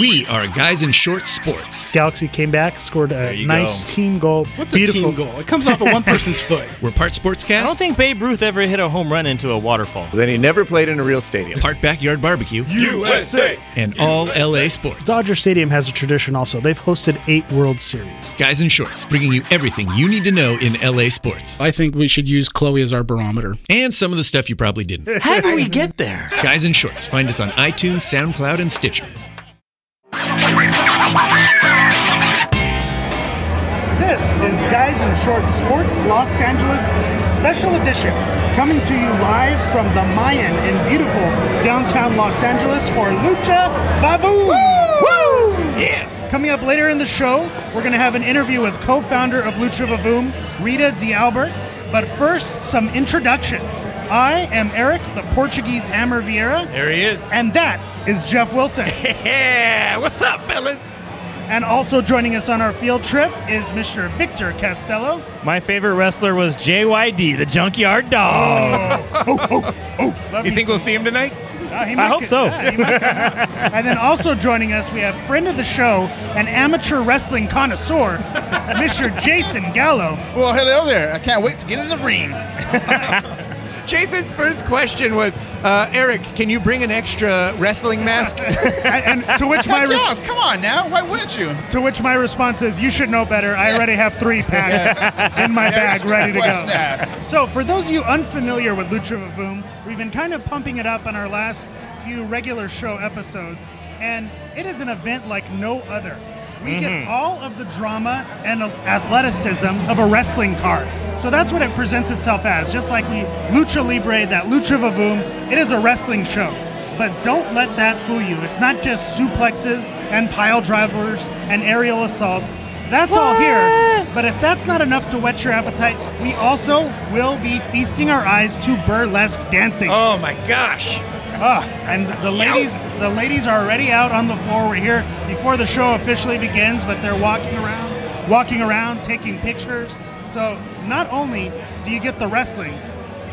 We are Guys in Short Sports. Galaxy came back, scored a nice go. team goal. What's Beautiful. a team goal? It comes off of one person's foot. We're part sportscast, I don't think Babe Ruth ever hit a home run into a waterfall. Then he never played in a real stadium. part backyard barbecue, USA! and all LA sports. Dodger Stadium has a tradition also. They've hosted eight World Series. Guys in Shorts, bringing you everything you need to know in LA sports. I think we should use Chloe as our barometer. And some of the stuff you probably didn't. How did we get there? Guys in Shorts, find us on iTunes, SoundCloud, and Stitcher. This is Guys in Short Sports Los Angeles Special Edition, coming to you live from the Mayan in beautiful downtown Los Angeles for Lucha Vavoom. Woo! Yeah. Coming up later in the show, we're going to have an interview with co-founder of Lucha Vavoom, Rita D'Albert. But first, some introductions. I am Eric, the Portuguese Hammer Vieira, There he is. and that is Jeff Wilson. Yeah, what's up, fellas? and also joining us on our field trip is Mr. Victor Castello. My favorite wrestler was JYD, the Junkyard Dog. Oh, oh, oh, Love You think we'll see him tonight? Uh, he I hope get- so. yeah, he might come out. and then also joining us, we have friend of the show, an amateur wrestling connoisseur, Mr. Jason Gallo. Well, hello there. I can't wait to get in the ring. Jason's first question was, uh, Eric, can you bring an extra wrestling mask? And, and to which my res- yes, come on now. Why wouldn't you? to which my response is, you should know better. I already have three packs in my Yeah, bag ready to go. So, for those of you unfamiliar with Lucha Vavoom, we've been kind of pumping it up on our last few regular show episodes, and it is an event like no other. We get mm-hmm. all of the drama and athleticism of a wrestling card. So that's what it presents itself as. Just like we Lucha Libre, that Lucha Vavoom, it is a wrestling show. But don't let that fool you. It's not just suplexes and pile drivers and aerial assaults. That's all here. But if that's not enough to whet your appetite, we also will be feasting our eyes to burlesque dancing. oh my gosh. Ah, and the ladies, the ladies are already out on the floor. We're here before the show officially begins, but they're walking around, walking around, taking pictures. So not only do you get the wrestling,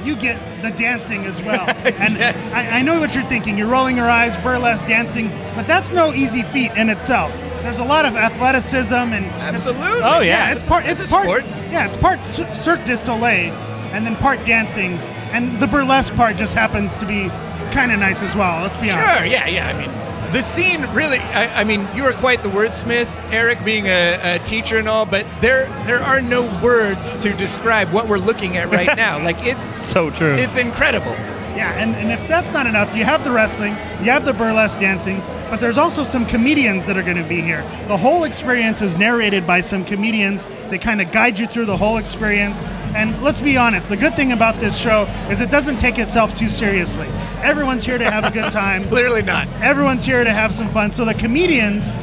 you get the dancing as well. And Yes. I, I know what you're thinking. You're rolling your eyes, burlesque dancing, but that's no easy feat in itself. There's a lot of athleticism and Absolutely. Oh, yeah. yeah, it's part. It's It's, a part. sport. Yeah, it's part Cirque du Soleil, and then part dancing, and the burlesque part just happens to be kind of nice as well. Let's be honest. Sure, yeah, yeah. I mean, the scene really, I, I mean, you are quite the wordsmith, Eric, being a, a teacher and all, but there there are no words to describe what we're looking at right now. Like, it's So true. it's incredible. Yeah, and, and if that's not enough, you have the wrestling, you have the burlesque dancing, but there's also some comedians that are going to be here. The whole experience is narrated by some comedians. They kind of guide you through the whole experience. And let's be honest, the good thing about this show is it doesn't take itself too seriously. Everyone's here to have a good time. Clearly not. Everyone's here to have some fun. So the comedians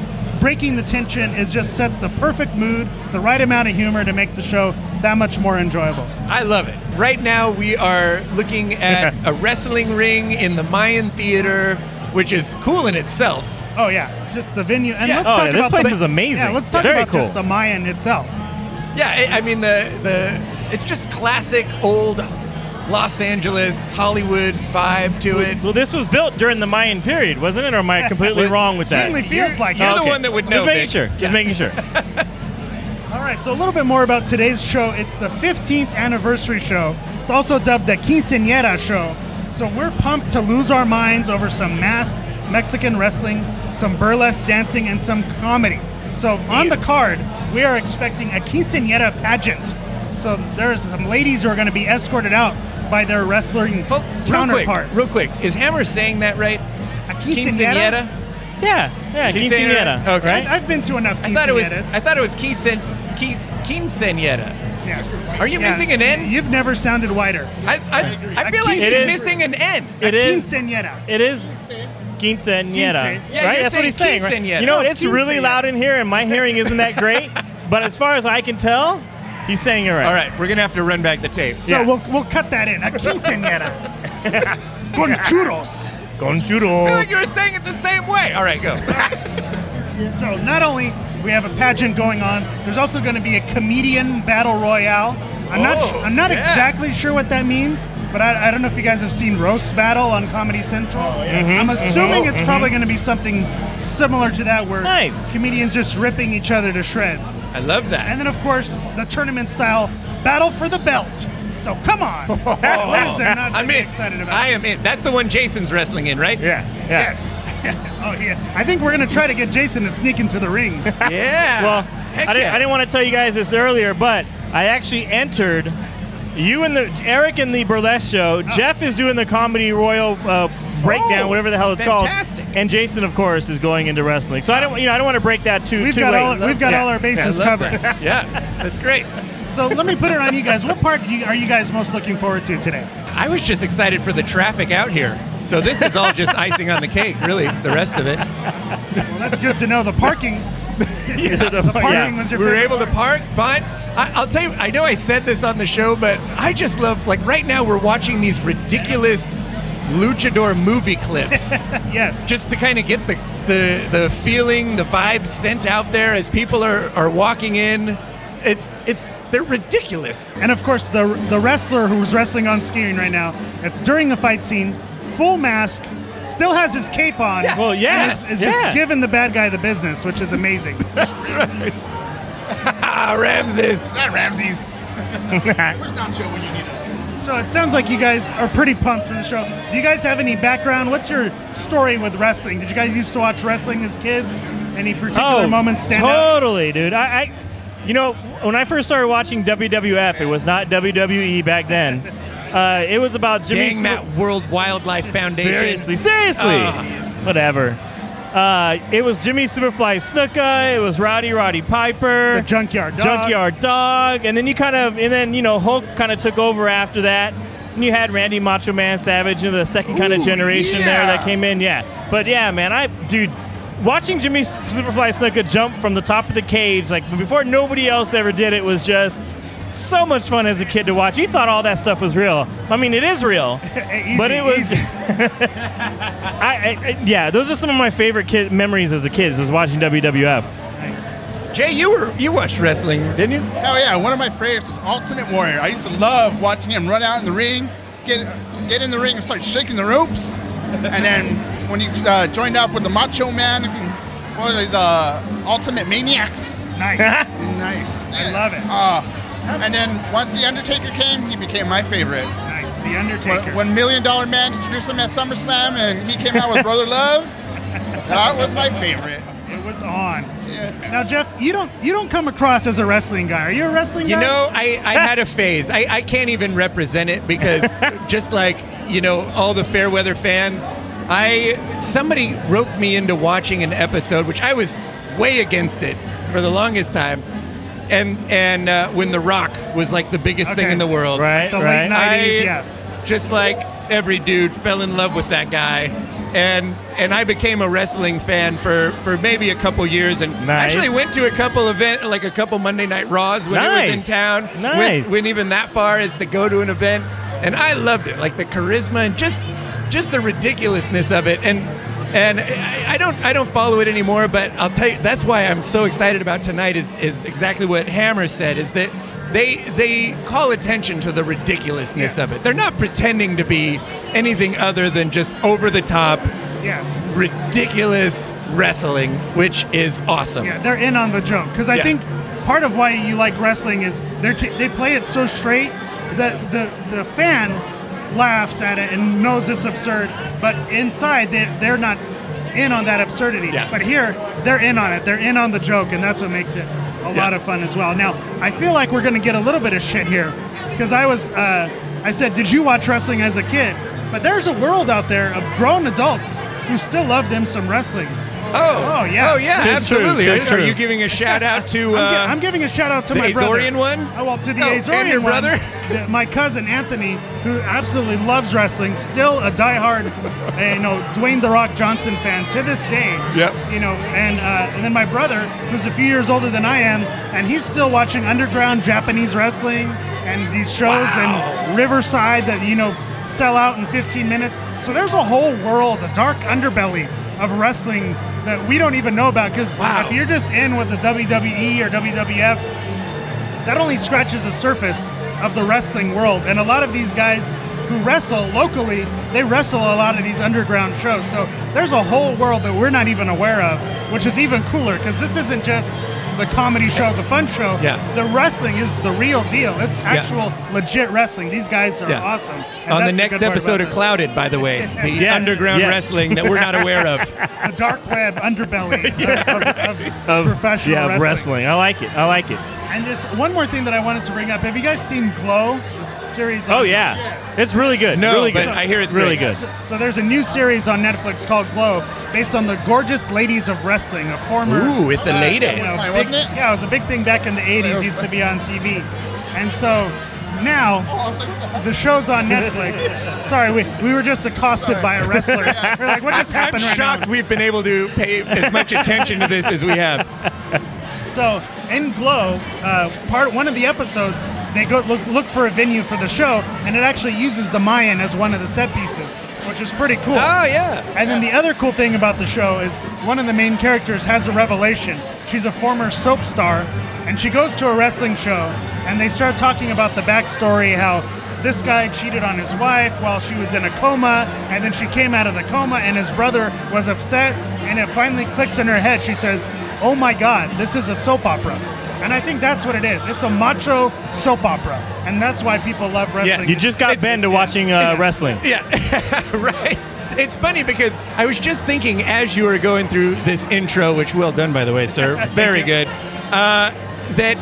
breaking the tension is just sets the perfect mood, the right amount of humor to make the show that much more enjoyable. I love it. Right now, we are looking at a wrestling ring in the Mayan Theater, which is cool in itself. Oh yeah, just the venue. And Yeah. let's Oh, talk yeah, this about place the- is amazing. Yeah, let's talk Very about just the Mayan itself. Yeah, I, I mean the the it's just classic old Los Angeles Hollywood vibe to it. well, this was built during the Mayan period, wasn't it? Or am I completely Well, wrong with that? It certainly feels like you're it. the one that would know, Just making Vic. sure. Just Yeah. making sure. All right, so a little bit more about today's show. It's the 15th anniversary show. It's also dubbed the Quinceañera show. So we're pumped to lose our minds over some masked Mexican wrestling, some burlesque dancing, and some comedy. So on the card, we are expecting a quinceañera pageant. So there's some ladies who are going to be escorted out by their wrestling Hold- real quick, real quick. Is Hammer saying that right? A Quinceañera? Yeah, yeah, saying it quinceañera. Okay. I've been to enough quinceañeras. I thought it was. I thought it was quincean, quinceañera. Yeah. Are you Yeah, missing an N? You've never sounded wider. I, I, I feel like It he's is- missing an N. It is. Quinceañera. It is quinceañera, Quince- Yeah, right? That's what he's saying. saying Right? quinceañera. You know It's really loud in here, and my hearing isn't that great. but as far as I can tell, he's saying it right. All right, we're gonna have to run back the tape. So Yeah. we'll, we'll cut that in. A quinceañera. Con churros. Con I feel like you were saying it the same way. All right, go. So not only we have a pageant going on, there's also going to be a comedian battle royale. I'm not Oh, I'm not yeah. exactly sure what that means, but I, I don't know if you guys have seen Roast Battle on Comedy Central. Mm-hmm. I'm assuming it's probably going to be something similar to that, where Nice. comedians just ripping each other to shreds. I love that. And then, of course, the tournament style battle for the belt. So come on, is there not I'm in. excited about? I am in. That's the one Jason's wrestling in, right? Yeah. Yeah. Yes. oh yeah. I think we're gonna try to get Jason to sneak into the ring. Yeah. Well, Heck I didn't, yeah. I didn't want to tell you guys this earlier, but I actually entered. You and the Eric in the burlesque show. Jeff is doing the comedy royal uh, breakdown, Oh, whatever the hell it's fantastic. called. And Jason, of course, is going into wrestling. So I don't, you know, I don't want to break that too. We've too got late. all we've got Yeah. all our bases love covered. that. Yeah, that's great. So let me put it on you guys. What part are you guys most looking forward to today? I was just excited for the traffic out here. So this is all just icing on the cake, really. The rest of it. Well, that's good to know. The parking, the parking Yeah. was your We were favorite able to park, fine. I, I'll tell you, I know I said this on the show, but I just love, like, right now we're watching these ridiculous luchador movie clips Yes. just to kind of get the, the, the feeling, the vibes sent out there as people are, are walking in. It's, it's, they're ridiculous. And of course, the the wrestler who's wrestling on skiing right now, it's during the fight scene, full mask, still has his cape on. Yeah. Well, and yes, is, is yeah. just giving the bad guy the business, which is amazing. That's right. Ah, Ramses. That Ramses. Where's Nacho when you need him? so it sounds like you guys are pretty pumped for the show. Do you guys have any background? What's your story with wrestling? Did you guys used to watch wrestling as kids? Any particular oh, moments stand out? totally, dude. I, I, you know, when I first started watching WWF, it was not WWE back then. Uh, it was about Jimmy. Dang that World Wildlife Foundation. Seriously, seriously. Ah. Whatever. Uh, it was Jimmy Superfly Snuka. It was Rowdy Roddy Piper. The Junkyard Dog. Junkyard Dog. And then you kind of, and then, you know, Hulk kind of took over after that. And you had Randy Macho Man Savage, you know, the second kind of Ooh, generation there that came in. Yeah. But yeah, man, I, dude, watching Jimmy Superfly Snuka jump from the top of the cage, like before nobody else ever did it, was just so much fun as a kid to watch. You thought all that stuff was real. I mean, it is real. Easy, but it was. I, I, I- yeah, those are some of my favorite kid memories as a kid. Was watching WWF. Jay, you were you watched wrestling, didn't you? Hell yeah, one of my favorites was Ultimate Warrior. I used to love watching him run out in the ring, get get in the ring and start shaking the ropes. and then when you uh, joined up with the Macho Man, what are the Ultimate Maniacs? Nice. Nice. I love it. Uh, and then once The Undertaker came, he became my favorite. nice. The Undertaker. When, when Million Dollar Man introduced him at SummerSlam and he came out with Brother Love, that was my favorite. it was on. Now, Jeff, you don't you don't come across as a wrestling guy. Are you a wrestling guy? You know, I, I had a phase. I, I can't even represent it because just like, you know, all the Fairweather fans, I somebody roped me into watching an episode, which I was way against it for the longest time. And and uh, when The Rock was like the biggest thing in the world. Right, The late right. night- 90s, I, yeah. Just like every dude, fell in love with that guy, and and I became a wrestling fan for for maybe a couple years, and Nice. actually went to a couple event, like a couple Monday Night Raws when it was in town. Nice. Went, went even that far as to go to an event, and I loved it, like the charisma and just just the ridiculousness of it, and. And I I don't, I don't follow it anymore. But I'll tell you, that's why I'm so excited about tonight. Is, is exactly what Hammer said. Is that they, they call attention to the ridiculousness Yes. of it. They're not pretending to be anything other than just over the top, Yeah. ridiculous wrestling, which is awesome. Yeah, they're in on the joke because I Yeah. think part of why you like wrestling is they t- they play it so straight that the the fan laughs at it and knows it's absurd, but inside they they're not in on that absurdity. Yeah. But here they're in on it. They're in on the joke, and that's what makes it a lot of fun as well. Now I feel like we're gonna get a little bit of shit here because I was uh, I said, did you watch wrestling as a kid? But there's a world out there of grown adults who still love them some wrestling. Oh, Oh, yeah. Oh yeah, Tis true, absolutely. tis Are, are true. you giving a shout out to? I'm, gi- Uh, I'm giving a shout out to the my brother. Azorean one? Oh, well, to the Oh, and Azorean your one, brother? the- my cousin Anthony, who absolutely loves wrestling, still a diehard, uh, you know, Dwayne the Rock Johnson fan to this day. Yep. You know, and uh, and then my brother, who's a few years older than I am, and he's still watching underground Japanese wrestling and these shows in Riverside that you know sell out in 15 minutes. So there's a whole world, a dark underbelly of wrestling that we don't even know about because Wow. if you're just in with the WWE or WWF, that only scratches the surface of the wrestling world. And a lot of these guys who wrestle locally. They wrestle a lot of these underground shows. So there's a whole world that we're not even aware of, which is even cooler because this isn't just the comedy show, the fun show. Yeah. The wrestling is the real deal. It's actual legit wrestling. These guys are Yeah. awesome. And On the next good episode of. Clouded, by the way, the Yes, underground yes. wrestling that we're not aware of. the dark web underbelly of, of Of- professional yeah, wrestling. wrestling. I like it. I like it. And just one more thing that I wanted to bring up. Have you guys seen Glow? This series. Oh on- yeah, it's really good. No, really but good. I hear it's really great. good. So, so there's a new series on Netflix called Glow, based on the gorgeous ladies of wrestling, a former. Ooh, it's a lady. you know, Time, big- wasn't it? Yeah, it was a big thing back in the 80s. Used to be on TV, and so now I was like, what the show's on Netflix. Sorry, we, we were just accosted by a wrestler. We're like, what just happened I'm right shocked now? we've been able to pay as much attention to this as we have. So in Glow, uh, part one of the episodes, they go look, look for a venue for the show, and it actually uses the Mayan as one of the set pieces, which is pretty cool. Oh yeah. And then the other cool thing about the show is one of the main characters has a revelation. She's a former soap star, and she goes to a wrestling show, and they start talking about the backstory how this guy cheated on his wife while she was in a coma, and then she came out of the coma, and his brother was upset, and it finally clicks in her head. She says, Oh my God, this is a soap opera. And I think that's what it is. It's a macho soap opera, and that's why people love wrestling. You just got It's- Ben to it's- watching uh, wrestling. Yeah, right. It's funny because I was just thinking as you were going through this intro, which well done by the way, sir, very good, uh, that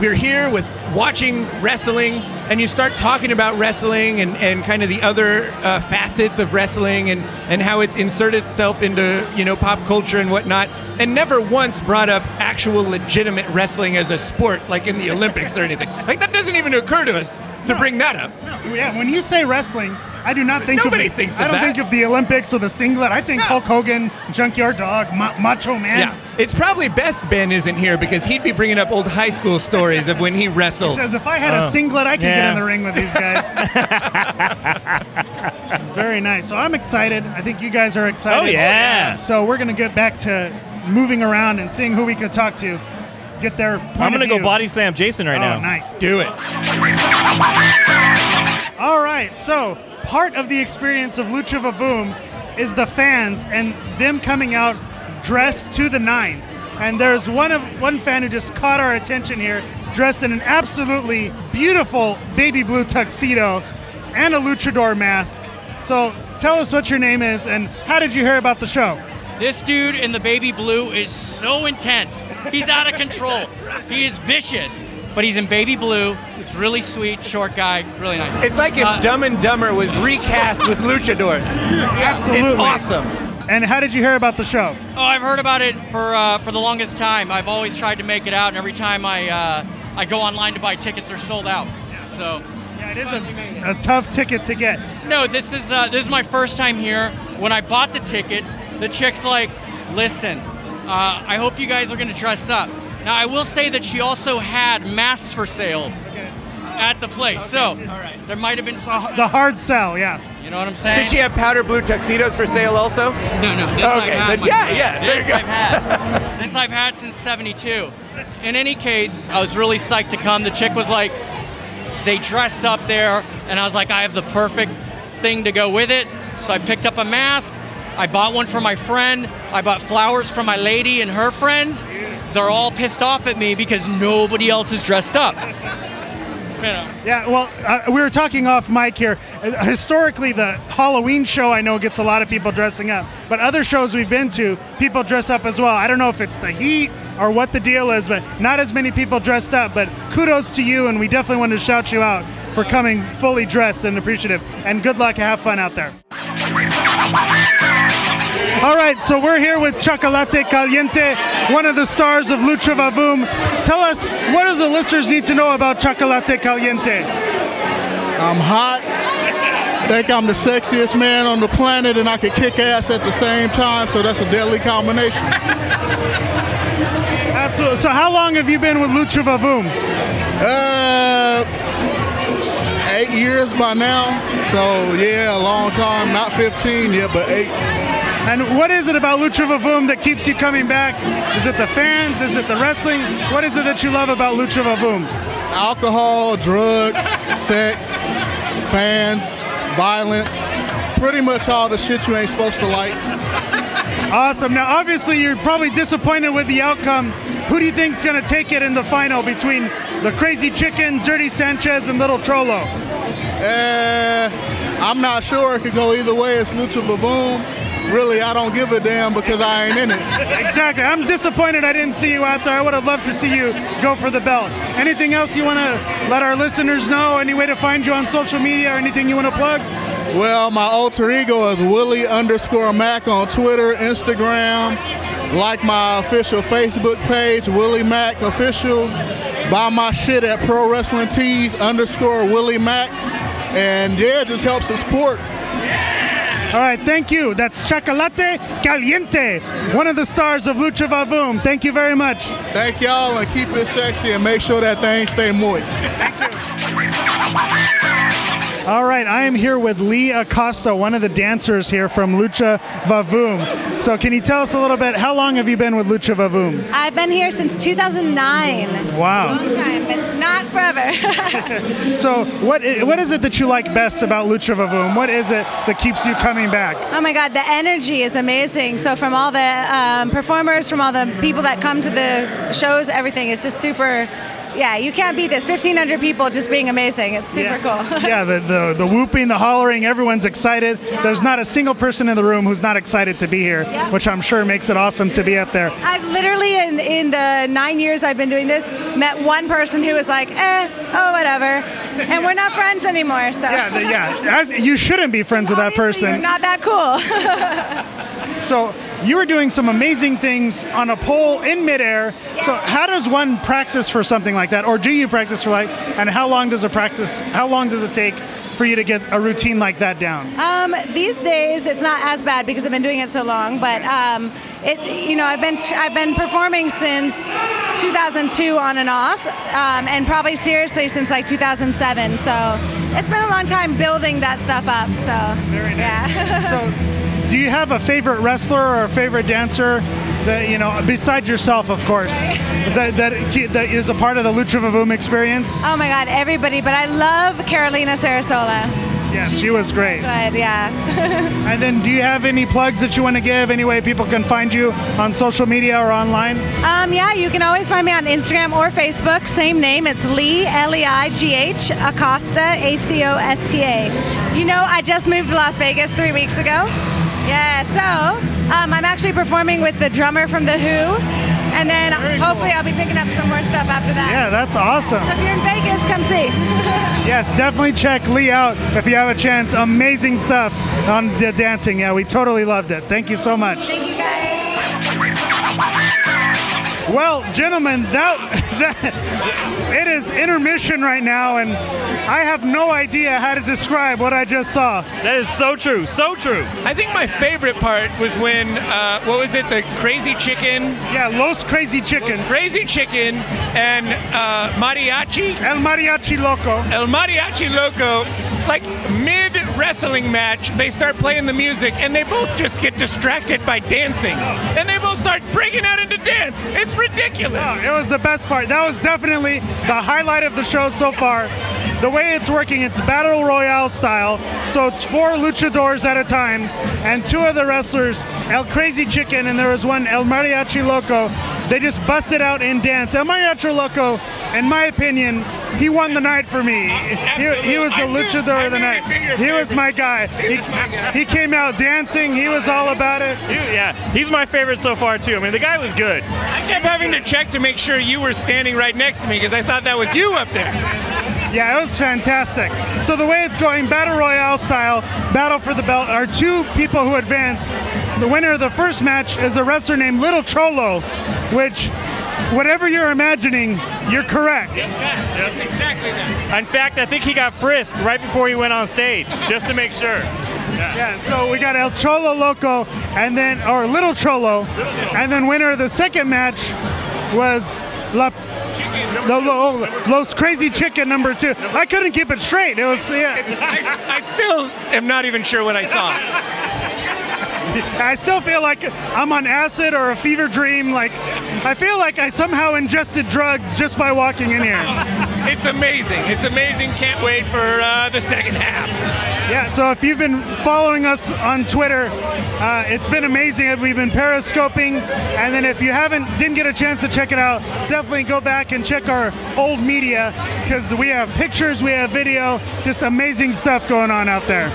we're here with watching wrestling, and you start talking about wrestling and, and kind of the other uh, facets of wrestling and, and how it's inserted itself into you know pop culture and whatnot, and never once brought up actual legitimate wrestling as a sport like in the Olympics or anything. Like that doesn't even occur to us to bring that up. Yeah, when you say wrestling, I do not think Nobody of thinks of I don't that. think of the Olympics or the singlet. I think No. Hulk Hogan, Junkyard Dog, Ma- Macho Man. Yeah, it's probably best Ben isn't here because he'd be bringing up old high school stories of when he wrestled. He says if I had Oh. a singlet, I could get in the ring with these guys. Very nice. So I'm excited. I think you guys are excited. Oh, yeah. So we're gonna get back to moving around and seeing who we could talk to. Get their point I'm gonna go body slam Jason right Oh, now. nice. Do it. All right, so part of the experience of Lucha Vavoom is the fans and them coming out dressed to the nines. And there's one of one fan who just caught our attention here, dressed in an absolutely beautiful baby blue tuxedo and a luchador mask. So tell us what your name is and how did you hear about the show? This dude in the baby blue is so intense. He's out of control. He is vicious, but he's in baby blue. He's really sweet, short guy, really nice. It's like if Uh, Dumb and Dumber was recast with luchadors. Absolutely. It's awesome. And how did you hear about the show? Oh, I've heard about it for uh, for the longest time. I've always tried to make it out, and every time I uh, I go online to buy tickets, they're sold out. So Yeah, it is Finally it. a, a tough ticket to get. no, this is uh, this is my first time here. When I bought the tickets, the chick's like, "Listen, uh, I hope you guys are gonna dress up." Now, I will say that she also had masks for sale at the place, so there might have been some. The hard sell, yeah. You know what I'm saying? Did she have powder blue tuxedos for sale also? No, no. This Okay, I've had. then my yeah, friend. yeah, there This you go. I've had. this I've had since '72. In any case, I was really psyched to come. The chick was like, they dress up there, and I was like, I have the perfect thing to go with it. So I picked up a mask. I bought one for my friend. I bought flowers for my lady and her friends. They're all pissed off at me because nobody else is dressed up. Yeah, well, uh, we were talking off mic here. Uh, historically, the Halloween show I know gets a lot of people dressing up, but other shows we've been to, people dress up as well. I don't know if it's the heat or what the deal is, but not as many people dressed up. But kudos to you, and we definitely want to shout you out for coming fully dressed and appreciative. And good luck, have fun out there. All right, so we're here with Chocolate Caliente, one of the stars of Lucha Vavoom. Tell us, what do the listeners need to know about Chocolate Caliente? I'm hot. Think I'm the sexiest man on the planet, and I can kick ass at the same time. So that's a deadly combination. Absolutely. So, how long have you been with Lucha Vavoom? Uh, eight years by now. So yeah, a long time. Not 15 yet, but eight. And what is it about Lucha Vavoom that keeps you coming back? Is it the fans? Is it the wrestling? What is it that you love about Lucha Vavoom? Alcohol, drugs, sex, fans, violence, pretty much all the shit you ain't supposed to like. Awesome. Now, obviously, you're probably disappointed with the outcome. Who do you think's going to take it in the final between the Crazy Chicken, Dirty Sanchez, and Little Cholo? Uh, I'm not sure. It could go either way. It's Lucha Vavoom. Really, I don't give a damn because I ain't in it. Exactly. I'm disappointed I didn't see you out there. I would have loved to see you go for the belt. Anything else you want to let our listeners know? Any way to find you on social media or anything you want to plug? Well, my alter ego is Willie underscore Mac on Twitter, Instagram. Like my official Facebook page, Willie Mac Official. Buy my shit at Pro Wrestling Tees underscore Willie Mac. And yeah, just help support. All right, thank you. That's Chocolate Caliente, one of the stars of Lucha Vavoom. Thank you very much. Thank y'all and keep it sexy and make sure that thing stay moist. All right, I am here with Leigh Acosta, one of the dancers here from Lucha Vavoom. So, can you tell us a little bit? How long have you been with Lucha Vavoom? I've been here since 2009. Wow. Long time, but not forever. So, what what is it that you like best about Lucha Vavoom? What is it that keeps you coming back? oh my God, the energy is amazing. So from all the um, performers, from all the people that come to the shows, everything is just super. Yeah, you can't beat this. 1,500 people just being amazing. It's super cool. yeah, the, the the whooping, the hollering, everyone's excited. There's not a single person in the room who's not excited to be here, Yeah. which I'm sure makes it awesome to be up there. I've literally, in, in the nine years I've been doing this, met one person who was like, eh, oh, whatever. And we're not friends anymore, so. Yeah, the, yeah. As you shouldn't be friends with that person. You're not that cool. So you were doing some amazing things on a pole in midair. So how does one practice for something like that, or do you practice for like? And how long does a practice? How long does it take for you to get a routine like that down? Um, these days, it's not as bad because I've been doing it so long. But um, it, you know, I've been I've been performing since 2002 on and off, um, and probably seriously since like 2007. So it's been a long time building that stuff up. So Very nice. yeah. So, do you have a favorite wrestler or a favorite dancer that you know, besides yourself, of course, that that that is a part of the Lucha Vavoom experience? oh my God, everybody! But I love Carolina Sarasola. Yes, she was great. Good, yeah. And then, do you have any plugs that you want to give? Any way people can find you on social media or online? Um, yeah, you can always find me on Instagram or Facebook. Same name. It's Leigh L E I G H Acosta A C O S T A. You know, I just moved to Las Vegas three weeks ago. Yeah, so um, I'm actually performing with the drummer from The Who, and then hopefully I'll be picking up some more stuff after that. Yeah, that's awesome. So if you're in Vegas, come see. Yes, definitely check Leigh out if you have a chance. Amazing stuff on the dancing. Yeah, we totally loved it. Thank you so much. Thank you guys. Well, gentlemen, that, that it is intermission right now, and I have no idea how to describe what I just saw. That is so true. So true. I think my favorite part was when, uh, what was it, the crazy chicken? Yeah, Los Crazy Chickens. Crazy chicken and uh, mariachi. El Mariachi Loco. El Mariachi Loco, like mid wrestling match, they start playing the music and they both just get distracted by dancing. And they both start breaking out into dance. It's ridiculous. It was the best part. That was definitely the highlight of the show so far. The way it's working, it's battle royale style. So it's four luchadors at a time, and two of the wrestlers, El Crazy Chicken, and there was one El Mariachi Loco. They just busted out and danced. El Mariachi Loco, in my opinion, he won the night for me. He, he was the I knew- luchador of the night. he'd be your He was my guy. He, he came out dancing. He was all about it. Yeah, he's my favorite so far too. I mean, the guy was good. I kept having to check to make sure you were standing right next to me because I thought that was you up there. Yeah, it was fantastic. So the way it's going, battle royale style, battle for the belt, are two people who advance. The winner of the first match is a wrestler named Little Cholo, which, whatever you're imagining, you're correct. That's exactly that. In fact, I think he got frisked right before he went on stage, just to make sure. Yeah, so we got El Cholo Loco, and then or Little Cholo, and then winner of the second match was La. The Lo- oh, Los Crazy Chicken number two. I couldn't keep it straight. It was yeah. I, I still am not even sure what I saw. I still feel like I'm on acid or a fever dream. Like, I feel like I somehow ingested drugs just by walking in here. It's amazing. It's amazing. Can't wait for uh, the second half. Yeah, so if you've been following us on Twitter, uh, it's been amazing. We've been periscoping, and then if you haven't, didn't get a chance to check it out, definitely go back and check our old media because we have pictures, we have video, just amazing stuff going on out there.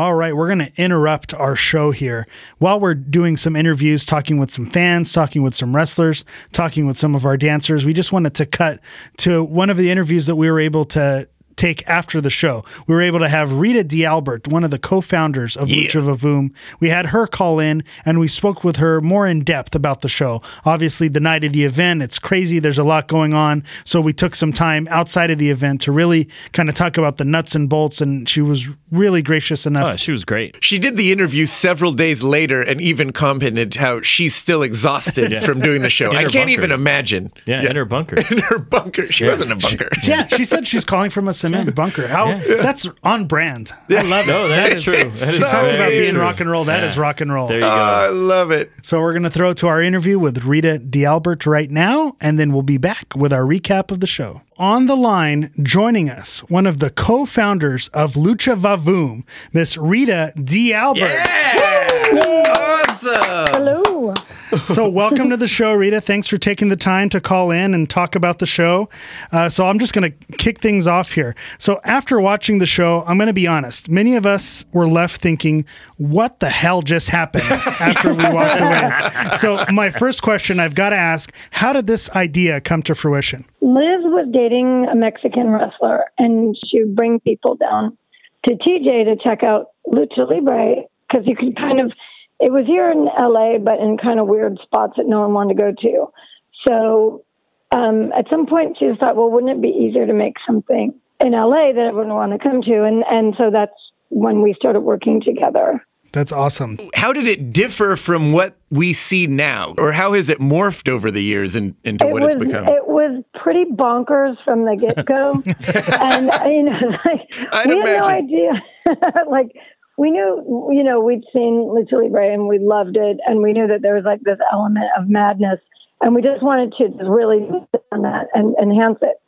All right, we're going to interrupt our show here while we're doing some interviews, talking with some fans, talking with some wrestlers, talking with some of our dancers. We just wanted to cut to one of the interviews that we were able to take after the show. We were able to have Rita D'Albert, one of the co-founders of Yeah. Lucha Vavoom. We had her call in and we spoke with her more in depth about the show. Obviously, the night of the event, it's crazy. There's a lot going on. So we took some time outside of the event to really kind of talk about the nuts and bolts. And she was really gracious enough. Oh, she was great. She did the interview several days later and even commented how she's still exhausted Yeah. from doing the show. I can't bunker. even imagine. Yeah, in her bunker. In her bunker. She Yeah. was in a bunker. Yeah, she said she's calling from a cement bunker. How Yeah. that's on brand. I love it. No, that is true. That She's talking about being rock and roll. That is Yeah. rock and roll. There you go. I love it. So we're going to throw to our interview with Rita D'Albert right now, and then we'll be back with our recap of the show. On the line, joining us, one of the co-founders of Lucha Vavoom, Miss Rita D'Albert. Awesome. Hello. so welcome to the show, Rita. Thanks for taking the time to call in and talk about the show. Uh, so I'm just going to kick things off here. So after watching the show, I'm going to be honest. Many of us were left thinking, "What the hell just happened?" after we walked away. So my first question I've got to ask: How did this idea come to fruition? Liz was dating a Mexican wrestler, and she would bring people down to TJ to check out Lucha Libre because you could kind of. It was here in LA, but in kind of weird spots that no one wanted to go to. So um, at some point, she just thought, well, wouldn't it be easier to make something in LA that everyone would want to come to? And and so that's when we started working together. That's awesome. How did it differ from what we see now? Or how has it morphed over the years in, into it what was it's become? it was pretty bonkers from the get go, and you know, like, I'd we had no idea. like we knew, you know, we'd seen Lucha Libre and we loved it, and we knew that there was like this element of madness, and we just wanted to just really on that and enhance it.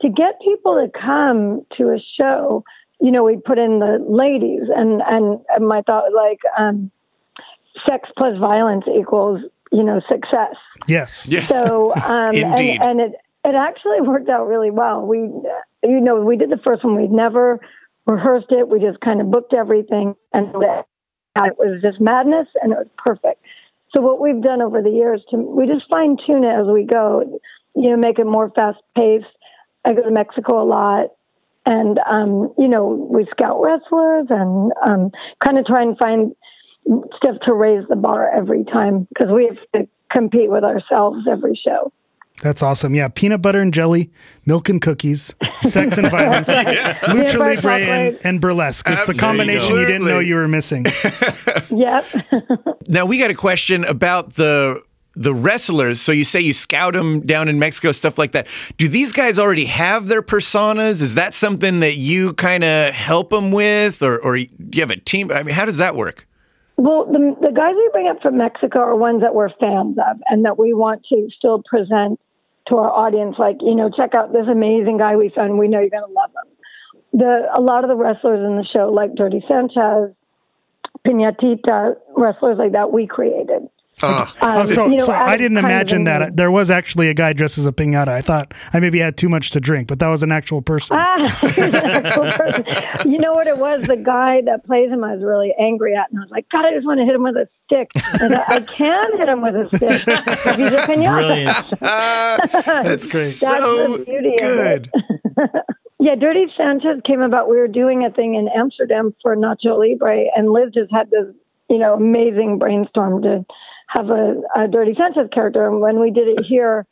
To get people to come to a show, you know, we put in the ladies, and and, and my thought was like, um, sex plus violence equals, you know, success. Yes. So, um, Indeed. and, and it it actually worked out really well. We, you know, we did the first one. We'd never rehearsed it. We just kind of booked everything, and it was just madness, and it was perfect. So what we've done over the years to we just fine tune it as we go. You know, make it more fast paced. I go to Mexico a lot. And um, you know, we scout wrestlers and um, kind of try and find stuff to raise the bar every time because we have to compete with ourselves every show. That's awesome. Yeah, peanut butter and jelly, milk and cookies, sex and violence, Peanut lucha butter, libre and, chocolate. and burlesque. It's the combination you didn't know you were missing. Yep. Now we got a question about the the wrestlers. So you say you scout them down in Mexico, stuff like that. Do these guys already have their personas? Is that something that you kind of help them with, or or do you have a team? I mean, how does that work? Well, the, the guys we bring up from Mexico are ones that we're fans of and that we want to still present to our audience. Like, you know, check out this amazing guy we found. We know you're going to love him. The a lot of the wrestlers in the show, like Dirty Sanchez, Pinatita, wrestlers like that, we created. Oh, Um, so, you know, so I didn't imagine that. name. There was actually a guy dressed as a pinata. I thought I maybe had too much to drink, but that was an actual person. Ah, actual person. you know what it was? The guy that plays him, I was really angry at, and I was like, God, I just want to hit him with a stick. And I, I can hit him with a stick. He's a pinata. That's great. That's So the beauty good. of it. yeah, Dirty Sanchez came about. We were doing a thing in Amsterdam for Nacho Libre, and Liz just had this, you know, amazing brainstorm to have a, a Dirty Sanchez character. And when we did it here,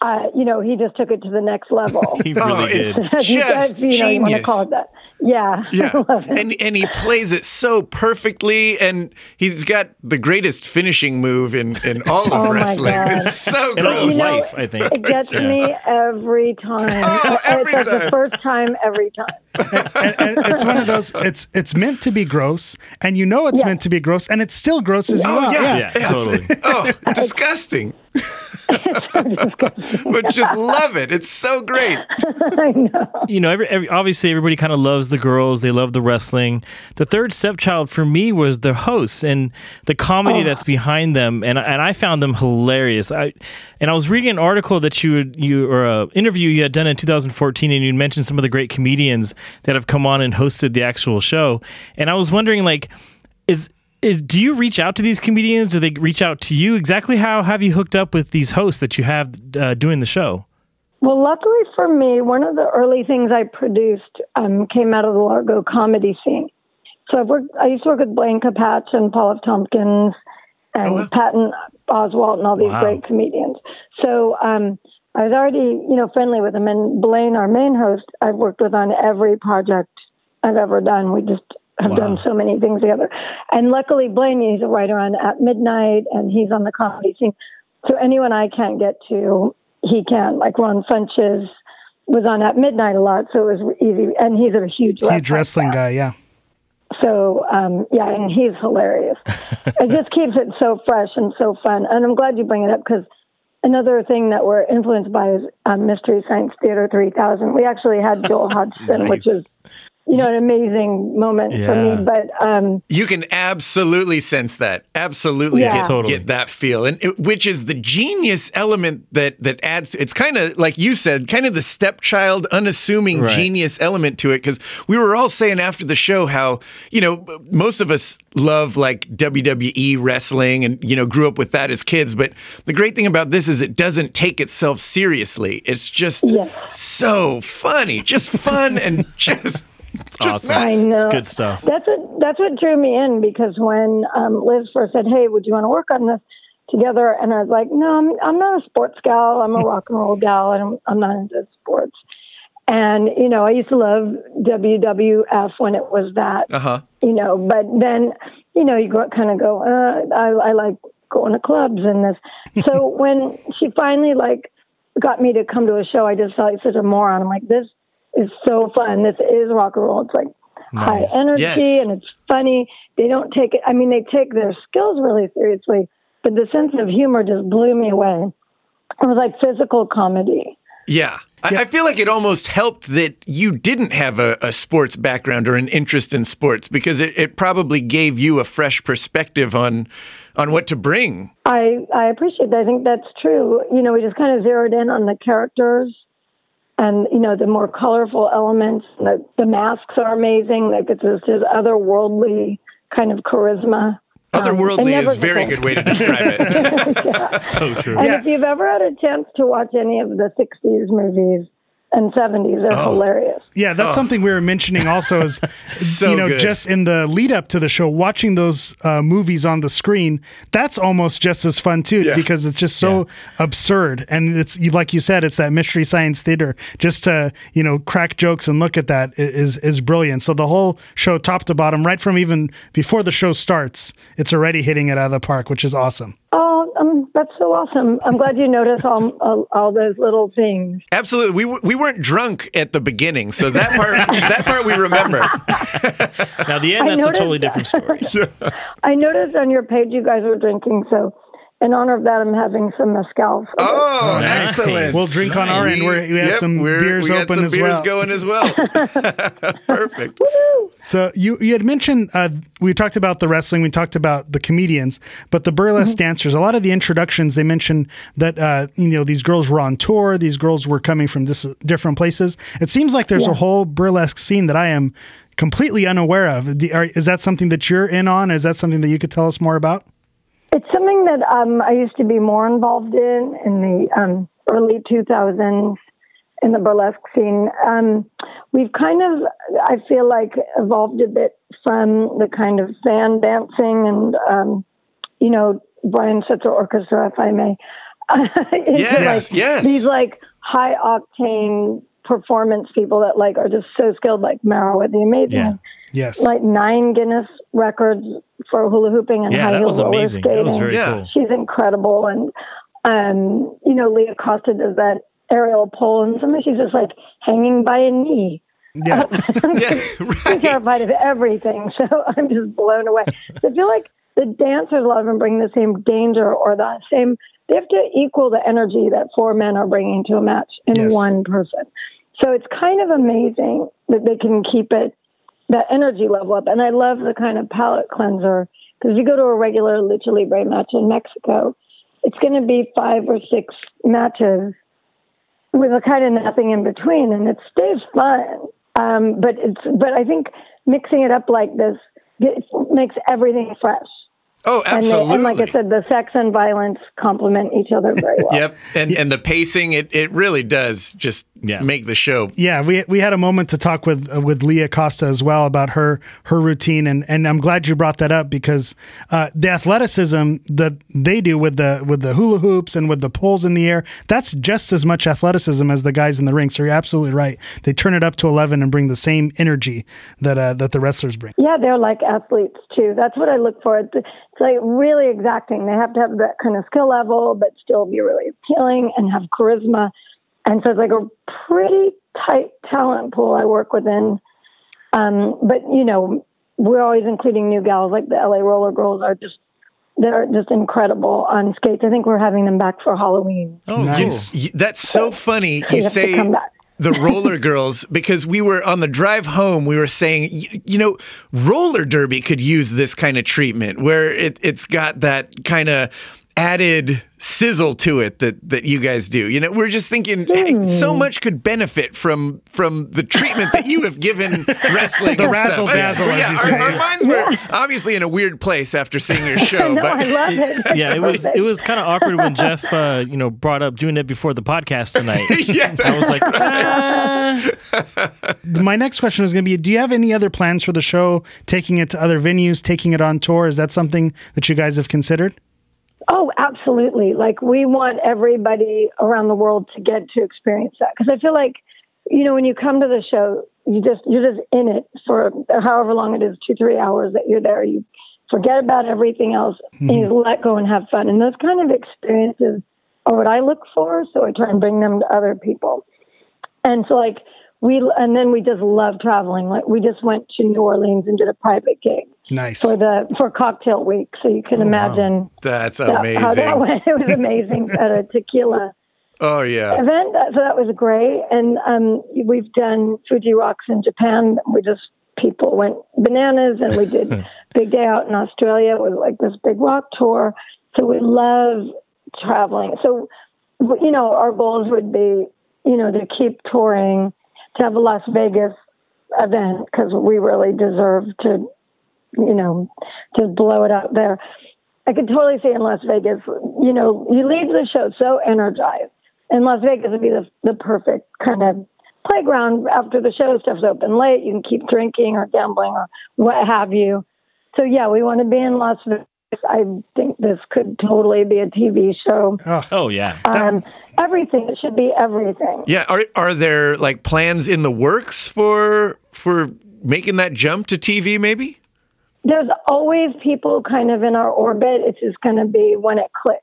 uh, you know, he just took it to the next level. He really Oh, it's did. If you guys, just you know, you want to genius. call it that. Yeah. Yeah, I love it. and and he plays it so perfectly, and he's got the greatest finishing move in in all of Oh, my wrestling. God. It's so gross. of You know, life, I think. It gets Yeah. me every time. Oh, every it's like time. the first time every time. and, and it's one of those. It's it's meant to be gross, and you know it's Yeah. meant to be gross, and it still grosses you Oh out. yeah, Yeah, totally. oh, disgusting. It's but just love it. It's so great. I know. you know, every, every obviously everybody kind of loves the girls. They love the wrestling. The third stepchild for me was the hosts and the comedy Oh. that's behind them, and and I found them hilarious. I and I was reading an article that you would- you or a interview you had done in 2014, and you mentioned some of the great comedians that have come on and hosted the actual show, and I was wondering like, is is do you reach out to these comedians? Do they reach out to you? Exactly how have you hooked up with these hosts that you have uh, doing the show? Well, luckily for me, one of the early things I produced um, came out of the Largo comedy scene. So I've worked, I used to work with Blaine Capatch and Paul F. Tompkins and Patton Oswalt and all these Wow. great comedians. So um, I was already, you know, friendly with them. And Blaine, our main host, I've worked with on every project I've ever done. We just have done so many things together. And luckily, Blaine, he's a writer on At Midnight, and he's on the comedy scene. So anyone I can't get to, he can. Like Ron Funches was on At Midnight a lot, so it was easy. And he's a huge, Huge wrestling guy, yeah. so um, yeah, and he's hilarious. it just keeps it so fresh and so fun. And I'm glad you bring it up because another thing that we're influenced by is um, Mystery Science Theater 3000. We actually had Joel Hodgson, which is you know an amazing moment for me. But um, You can absolutely sense that. Absolutely Yeah. get, Totally. get that feel. And it, which is the genius element that that adds to it's kind of like you said, kind of the stepchild unassuming Right. genius element to it cuz we were all saying after the show how, you know, most of us love like WWE wrestling and you know grew up with that as kids, but the great thing about this is it doesn't take itself seriously. It's just so funny, just fun and just just I know It's good stuff. That's what that's what drew me in because when um, Liz first said, "Hey, would you want to work on this together?" and I was like, "No, I'm I'm not a sports gal. I'm a rock and roll gal, and I'm I'm not into sports." And you know, I used to love WWF when it was that, Uh-huh. you know. But then, you know, you go, kind of go, uh, I, I like going to clubs and this. So when she finally like got me to come to a show, I just felt like such a moron. I'm like, this is so fun. This is rock and roll. It's like Nice. high energy Yes. and it's funny. They don't take it. I mean, they take their skills really seriously, but the sense of humor just blew me away. It was like physical comedy. Yeah. I, I feel like it almost helped that you didn't have a, a sports background or an interest in sports because it, it probably gave you a fresh perspective on on what to bring. I I appreciate that. I think that's true. You know, we just kind of zeroed in on the characters and you know the more colorful elements. The the masks are amazing. Like it's this, this otherworldly kind of charisma. Um, Otherworldly it never is a very good way to describe it. so true. And if you've ever had a chance to watch any of the '60s movies and '70s, they're Oh. hilarious. Yeah, that's Oh. something we were mentioning also is So you know good. just in the lead up to the show watching those uh, movies on the screen that's almost just as fun too because it's just so absurd and it's like you said it's that mystery science theater just to you know crack jokes and look at that is, is is brilliant so the whole show top to bottom right from even before the show starts it's already hitting it out of the park which is awesome Oh, um, that's so awesome! I'm glad you noticed all, all all those little things. Absolutely. We, w- we weren't drunk at the beginning, so that part that part we remember. Now the end, I that's a totally different story. I noticed on your page you guys were drinking, so in honor of that, I'm having some mezcal. for Oh, Nice. excellent. We'll drink on our end. We're- we have Yep, some we're- beers we got open some as beers well. going as well. Perfect. So you you had mentioned uh, we talked about the wrestling, we talked about the comedians, but the burlesque dancers. A lot of the introductions they mentioned that uh, you know these girls were on tour, these girls were coming from dis- different places. It seems like there's Yeah. a whole burlesque scene that I am completely unaware of. Is that something that you're in on? Is that something that you could tell us more about? It's something that um, I used to be more involved in in the um, early 2000s in the burlesque scene. Um, we've kind of, I feel like, evolved a bit from the kind of fan dancing and, um, you know, Brian Setzer Orchestra, if I may. Yes, like yes. These like high octane performance people that like are just so skilled, like Mara with the amazing Yeah. Yes. like nine Guinness records for hula hooping and Yeah, high that heel was roller amazing. That was very Yeah. cool. She's incredible, and um, you know, Leigh Acosta does that aerial pole, and sometimes she's just like hanging by a knee. Yeah. Yeah, I'm terrified of everything, so I'm just blown away. So I feel like the dancers, a lot of them bring the same danger or the same they have to equal the energy that four men are bringing to a match in Yes. one person. So it's kind of amazing that they can keep it that energy level up. And I love the kind of palate cleanser because you go to a regular lucha libre match in Mexico, it's going to be five or six matches with a kind of nothing in between, and it stays fun. Um, but it's but I think mixing it up like this it makes everything fresh. Oh, And, they, absolutely. and like I said, the sex and violence complement each other very well. Yep, and and the pacing it it really does just make the show. Yeah, we we had a moment to talk with uh, with Leigh Acosta as well about her her routine, and and I'm glad you brought that up because uh, the athleticism that they do with the with the hula hoops and with the poles in the air, that's just as much athleticism as the guys in the ring. So you're absolutely right. They turn it up to 11 and bring the same energy that uh, that the wrestlers bring. Yeah, they're like athletes too. That's what I look for. It's, it's like really exacting. They have to have that kind of skill level, but still be really appealing and have charisma. And so it's like a pretty tight talent pool I work within. Um, but you know, we're always including new gals like the LA Roller Girls are just they're just incredible on skates. I think we're having them back for Halloween. Oh, that's so funny. You say come back. the roller girls because we were on the drive home. We were saying, y- you know, roller derby could use this kind of treatment where it, it's got that kind of added sizzle to it that that you guys do. You know, we're just thinking hey, so much could benefit from from the treatment that you have given wrestling. The razzle stuff. dazzle, as yeah, you our, our minds were obviously in a weird place after seeing your show. no, but I love it. yeah, it was it was kind of awkward when Jeff, uh, you know, brought up doing it before the podcast tonight. yeah, I was like, ah. My next question was going to be: Do you have any other plans for the show? Taking it to other venues, taking it on tour? Is that something that you guys have considered? Oh, absolutely. Like we want everybody around the world to get to experience that because I feel like, you know, when you come to the show, you just you're just in it for however long it is, two three hours that you're there. You forget about everything else and you mm-hmm. let go and have fun. And those kind of experiences are what I look for. So I try and bring them to other people. And so like we and then we just love traveling. Like we just went to New Orleans and did a private gig Nice. for the for cocktail week. So you can imagine That's that- amazing. how that went. It was amazing at a tequila Oh yeah. event. So that was great. And um, we've done Fuji Rocks in Japan. We just people went bananas, and we did Big Day Out in Australia. It was like this big rock tour. So we love traveling. So you know, our goals would be, you know, to keep touring, to have a Las Vegas event because we really deserve to, you know, to blow it out there. I could totally see in Las Vegas, you know, you leave the show so energized. And Las Vegas would be the, the perfect kind of playground after the show stuff's open late. You can keep drinking or gambling or what have you. So, yeah, we want to be in Las Vegas. I think this could totally be a TV show. oh yeah. Um, everything. It should be everything. Yeah, are are there like plans in the works for for making that jump to TV maybe? There's always people kind of in our orbit. It's just going to be when it clicks.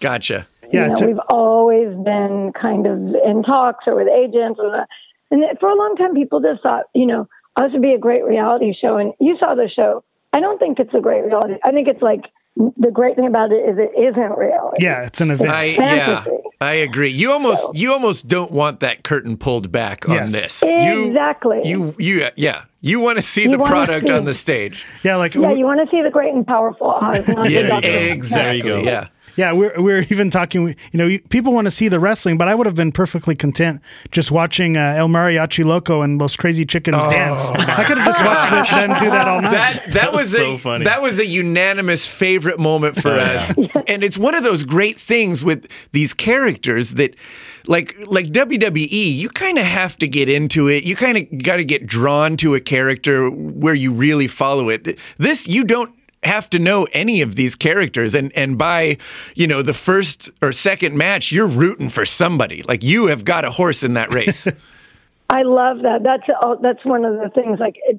Gotcha. Yeah, you know, to- we've always been kind of in talks or with agents, or the, and for a long time, people just thought, you know, oh, this would be a great reality show. And you saw the show. I don't think it's a great reality. I think it's like the great thing about it is it isn't reality. Yeah, it's an event. I yeah, fantasy. I agree. You almost you almost don't want that curtain pulled back on Yes. this. Exactly. you you yeah. You want to see You the product see- on the stage. yeah, like Yeah, you want to see the great and powerful Oz, Yeah, exactly. There you go. Yeah. Yeah, we're we're even talking. You know, people want to see the wrestling, but I would have been perfectly content just watching uh, El Mariachi Loco and Los Crazy Chickens dance. I could have just watched the, them do that all night. That that, was, was so a funny. that was a unanimous favorite moment for us. And it's one of those great things with these characters that like like WWE, you kind of have to get into it. You kind of got to get drawn to a character where you really follow it. This you don't have to know any of these characters and and by you know the first or second match you're rooting for somebody like you have got a horse in that race I love that. That's oh, that's one of the things. Like it,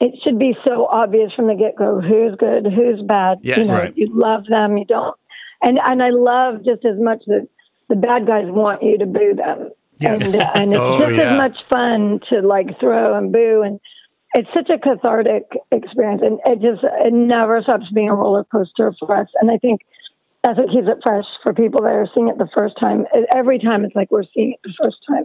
it should be so obvious from the get go who's good, who's bad. Yes. you know, Right. you love them, you don't, and and I love just as much that the bad guys want you to boo them. Yes. And, uh, and it's Oh, just yeah. as much fun to like throw and boo, and it's such a cathartic experience, and it just it never stops being a roller coaster for us. And I think that's what keeps it fresh for people that are seeing it the first time. Every time it's like we're seeing it the first time.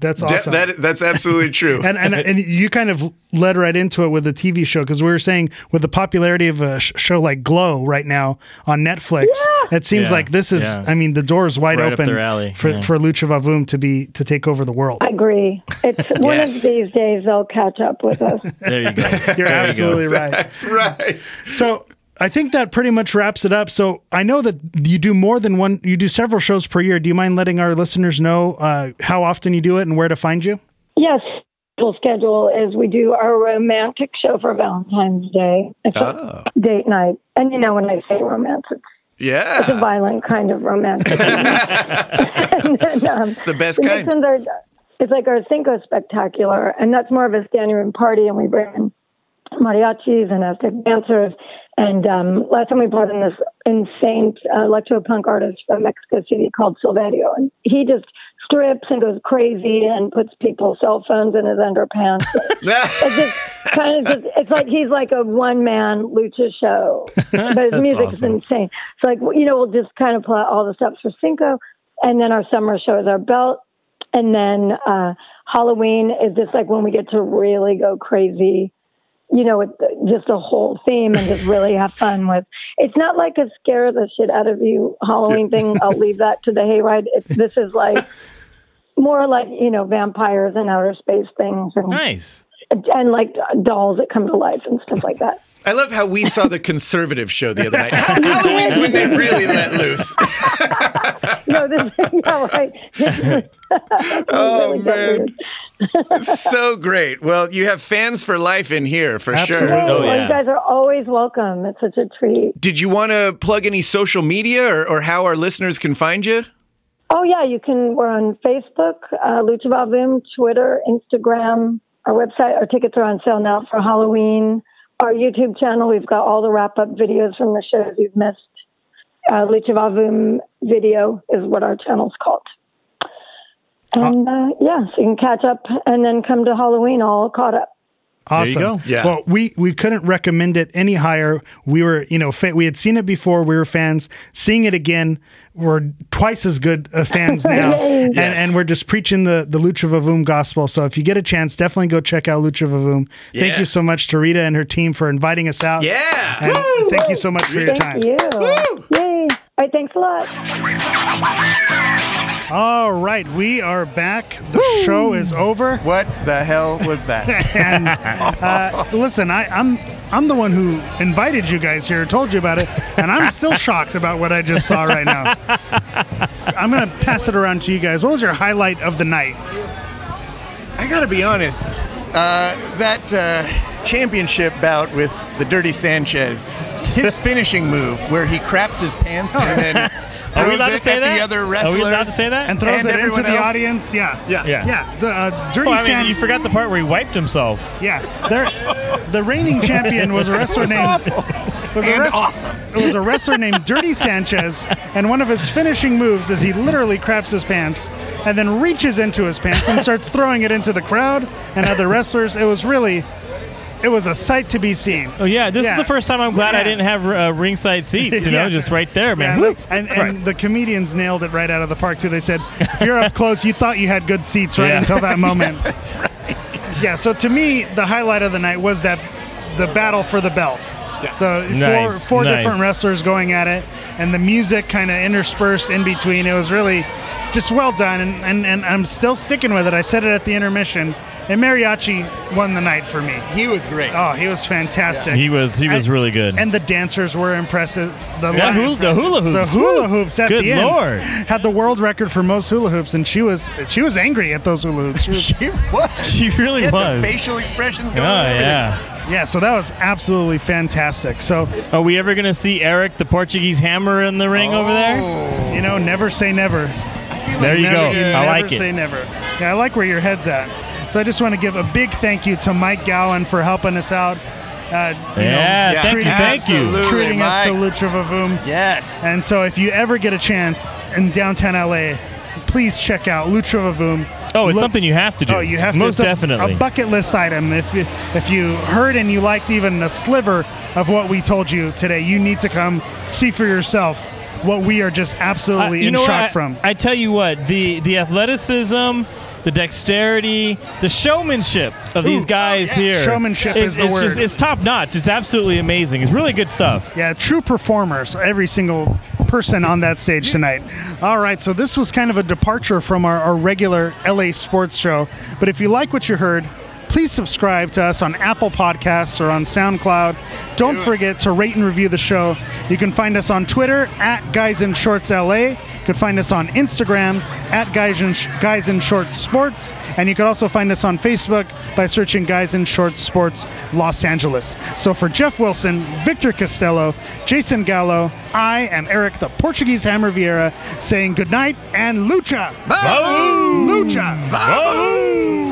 That's That- awesome. that- that's absolutely true. and, and and you kind of led right into it with the TV show because we were saying with the popularity of a sh- show like Glow right now on Netflix, it seems Yeah, like this is. yeah. I mean, the door is wide Right open alley, for yeah. for Lucha Vavoom to be to take over the world. I agree. It's one of these days they'll catch up with us. There you go. You're absolutely right. That's right. So I think that pretty much wraps it up. So I know that you do more than one. You do several shows per year. Do you mind letting our listeners know uh, how often you do it and where to find you? Yes, full schedule is we do our romantic show for Valentine's Day. It's Oh. a date night, and you know when I say romance, it's, it's a violent kind of romantic. and then, um, It's the best the kind. are it's like our Cinco spectacular, and that's more of a standing room party, and we bring in mariachis and Aztec dancers. And um, last time we brought in this insane uh, electro punk artist from Mexico City called Silverio, and he just strips and goes crazy and puts people's cell phones in his underpants. it's just kind of just it's like he's like a one man lucha show, but his music's awesome. insane. So like you know we'll just kind of play all the steps for Cinco, and then our summer show is our belt, and then uh, Halloween is just like when we get to really go crazy. You know, with just a whole theme and just really have fun with. It's not like a scare the shit out of you Halloween thing. I'll leave that to the hayride. It's, this is like more like you know vampires and outer space things and Nice. and like dolls that come to life and stuff like that. I love how we saw the conservative show the other night. Halloween's when they really let loose. No, this yeah, right. Oh Really man, weird. so great. Well, you have fans for life in here for Absolutely. sure. Oh, Well, yeah. You guys are always welcome. It's such a treat. Did you want to plug any social media or, or how our listeners can find you? Oh yeah, you can. We're on Facebook, uh, Lucha Vavoom, Twitter, Instagram. Our website. Our tickets are on sale now for Halloween. Our YouTube channel. We've got all the wrap up videos from the shows you've missed. Uh, Lucha Vavoom video is what our channel's called. And uh, yeah, so you can catch up and then come to Halloween all caught up. Awesome. go. Yeah. Well, we we couldn't recommend it any higher. We were, you know, fa- we had seen it before. We were fans. Seeing it again, we're twice as good uh, fans now, and, and we're just preaching the the Lucha Vavoom gospel. So if you get a chance, definitely go check out Lucha Vavoom. Thank you so much to Rita and her team for inviting us out. Yeah. And thank you so much for your time. Thank you. Yay. All right, thanks a lot. All right, we are back. The show is over. What the hell was that? and uh, listen, I, I'm I'm the one who invited you guys here, told you about it, and I'm still shocked about what I just saw right now. I'm gonna pass it around to you guys. What was your highlight of the night? I gotta be honest. Uh, that uh, championship bout with the Dirty Sanchez, his finishing move where he craps his pants and then Are we throws allowed to say at that? the other Are wrestlers. we allowed to say that? And throws And it into everyone the else? audience. Yeah, Yeah. Yeah. yeah. The uh, Dirty Well, I mean, San- you forgot the part where he wiped himself. Yeah, there, the reigning champion was a wrestler named was a And awesome. It was a wrestler named Dirty Sanchez, and one of his finishing moves is he literally craps his pants and then reaches into his pants and starts throwing it into the crowd and other wrestlers. It was really, it was a sight to be seen. Oh yeah, this Yeah. is the first time I'm glad I didn't have uh, ringside seats. You know, Yeah. just right there, man. Yeah, and and the comedians nailed it right out of the park too. They said, if you're up close, you thought you had good seats right Yeah. until that moment. Yeah. So to me, the highlight of the night was that the battle for the belt. The Nice, four four nice. different wrestlers going at it, and the music kind of interspersed in between. It was really just well done, and, and, and I'm still sticking with it. I said it at the intermission, and Mariachi won the night for me. He was great. Oh, he was fantastic. He was he was And- really good. And the dancers were impressive. The, Yeah, line- hul- the hula hoops. The hula Woo. hoops at Good the end Lord. had the world record for most hula hoops, and she was she was angry at those hula hoops. She was- He was. she really He had was. The facial expressions Oh going. and everything. yeah. yeah, so that was absolutely fantastic. So Are we ever gonna see Eric the Portuguese Hammer in the ring over there? Oh. you know, never say never. There you never, go. you I never like say never. Yeah, I like where your head's at. So I just want to give a big thank you to Mike Gowan for helping us out. Uh, you Yeah, know, thank you, treating thank you. Absolutely, treating us to Mike. Lucha Vavoom. Yes. And so, if you ever get a chance in downtown LA, please check out Lucha Vavoom. Oh, it's Look- something you have to do. Oh, you have to. Most it's a- definitely. a bucket list item. If you, if you heard and you liked even a sliver of what we told you today, you need to come see for yourself what we are just absolutely Uh, you in know what? shock I, from. I tell you what, the the athleticism, the dexterity, the showmanship of these guys Oh, yeah. here. Showmanship it's, is the it's Just, word. it's top notch. It's absolutely amazing. It's really good stuff. Yeah, true performers, every single person on that stage tonight. All right, so this was kind of a departure from our, our regular LA sports show. But if you like what you heard, please subscribe to us on Apple Podcasts or on SoundCloud. Don't forget to rate and review the show. You can find us on Twitter at Guys in Shorts LA. You can find us on Instagram at Guys in, Guys in Shorts Sports. And you can also find us on Facebook by searching Guys in Shorts Sports Los Angeles. So for Jeff Wilson, Victor Costello, Jason Gallo, I am Eric the Portuguese Hammer Vieira saying goodnight and lucha. Vamos! Lucha. Vamos!